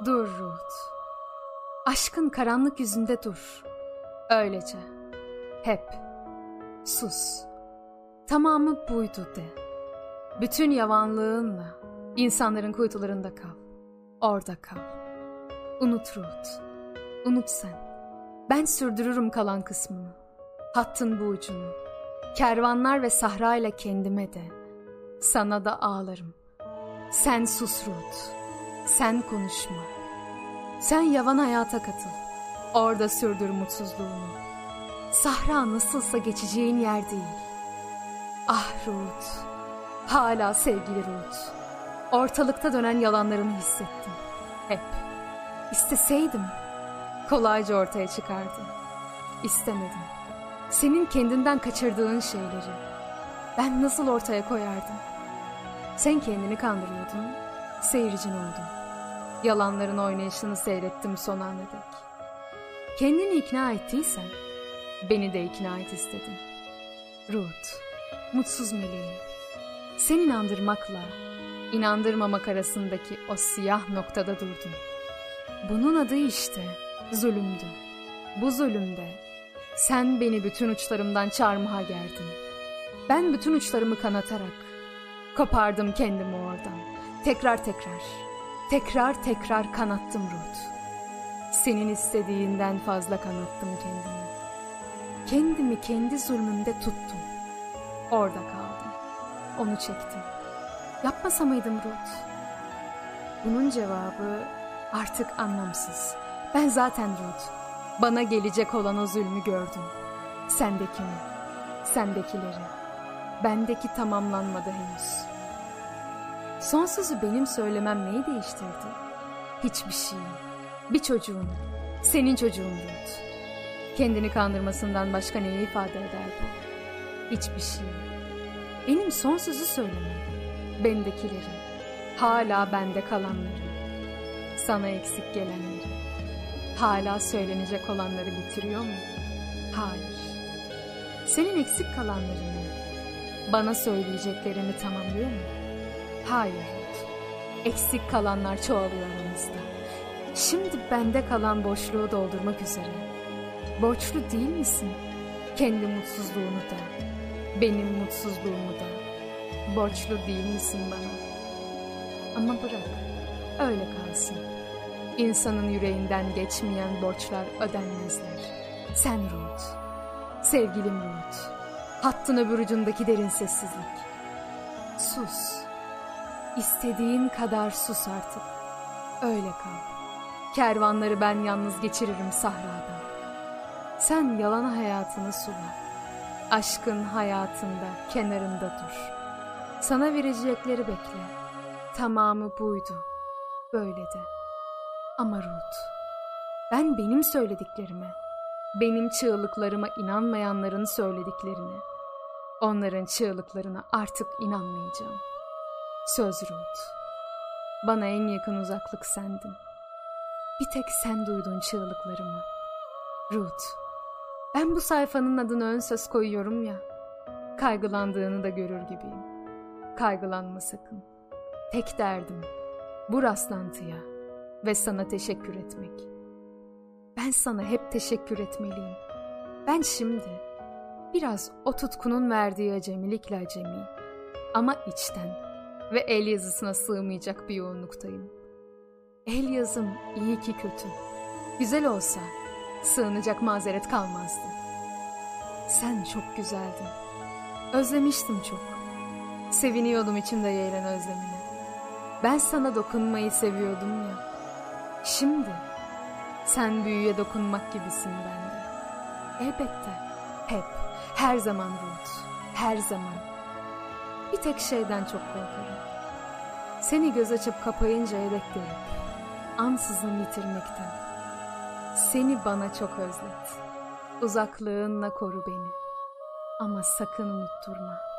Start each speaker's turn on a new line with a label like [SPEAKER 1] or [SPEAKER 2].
[SPEAKER 1] Dur Ruth. Aşkın karanlık yüzünde dur. Öylece. Hep. Sus. Tamamı buydu de. Bütün yavanlığınla insanların kuytularında kal. Orada kal. Unut Ruth. Unut sen. Ben sürdürürüm kalan kısmını. Hattın bu ucunu. Kervanlar ve sahra ile kendime de. Sana da ağlarım. Sen sus Ruth. Sen konuşma. Sen yavan hayata katıl. Orada sürdür mutsuzluğunu. Sahra nasılsa geçeceğin yer değil. Ah Ruth. Hala sevgili Ruth. Ortalıkta dönen yalanlarını hissettim. Hep. İsteseydim kolayca ortaya çıkardım. İstemedim. Senin kendinden kaçırdığın şeyleri ben nasıl ortaya koyardım? Sen kendini kandırıyordun, seyircin oldum. Yalanların oynayışını seyrettim son ana dek. Kendini ikna ettiysen beni de ikna et istedim. Ruth, mutsuz meleğim. Sen inandırmakla inandırmamak arasındaki o siyah noktada durdum. Bunun adı işte zulümdü. Bu zulümde sen beni bütün uçlarımdan çarmıha gerdin. Ben bütün uçlarımı kanatarak kopardım kendimi oradan. Tekrar tekrar, tekrar tekrar kanattım Ruth. Senin istediğinden fazla kanattım kendimi. Kendimi kendi zulmümde tuttum. Orada kaldım. Onu çektim. Yapmasa mıydım Ruth? Bunun cevabı artık anlamsız. Ben zaten Ruth. Bana gelecek olan o zulmü gördüm. Sendekini, sendekileri. Bendeki tamamlanmadı henüz. Son sözü benim söylemem neyi değiştirdi? Hiçbir şey. Bir çocuğun, senin çocuğun Ruth. Kendini kandırmasından başka neyi ifade eder bu? Hiçbir şey. Benim son sözü söylemem. Bendekileri, hala bende kalanları, sana eksik gelenleri, hala söylenecek olanları bitiriyor mu? Hayır. Senin eksik kalanlarını, bana söyleyeceklerini tamamlıyor mu? Hayır. Eksik kalanlar çoğalıyor aramızda. Şimdi bende kalan boşluğu doldurmak üzere. Borçlu değil misin? Kendi mutsuzluğunu da, benim mutsuzluğumu da. Borçlu değil misin bana? Ama bırak, öyle kalsın. İnsanın yüreğinden geçmeyen borçlar ödenmezler. Sen Ruth, sevgilim Ruth, hattın öbür ucundaki derin sessizlik. Sus, istediğin kadar sus artık. Öyle kal. Kervanları ben yalnız geçiririm sahrada. Sen yalan hayatını sula. Aşkın hayatında kenarında dur. Sana verecekleri bekle. Tamamı buydu. Böyle de. Ama Ruth, ben benim söylediklerime, benim çığlıklarıma inanmayanların söylediklerine, onların çığlıklarına artık inanmayacağım. Söz Ruth, bana en yakın uzaklık sendin. Bir tek sen duydun çığlıklarımı. Ruth, ben bu sayfanın adını ön söz koyuyorum ya, kaygılandığını da görür gibiyim. Kaygılanma sakın. Tek derdim bu rastlantıya ve sana teşekkür etmek. Ben sana hep teşekkür etmeliyim. Ben şimdi biraz o tutkunun verdiği acemilikle acemi ama içten ve el yazısına sığmayacak bir yoğunluktayım. El yazım iyi ki kötü. Güzel olsa sığınacak mazeret kalmazdı. Sen çok güzeldin. Özlemiştim çok. Seviniyordum içimde yeğlen özlemine. Ben sana dokunmayı seviyordum ya. Şimdi sen büyüye dokunmak gibisin bende. Elbette. Hep. Her zaman Ruth. Her zaman. Bir tek şeyden çok korkarım. Seni göz açıp kapayıncaya dek görüp ansızın yitirmekten. Seni bana çok özlet. Uzaklığınla koru beni. Ama sakın unutturma.''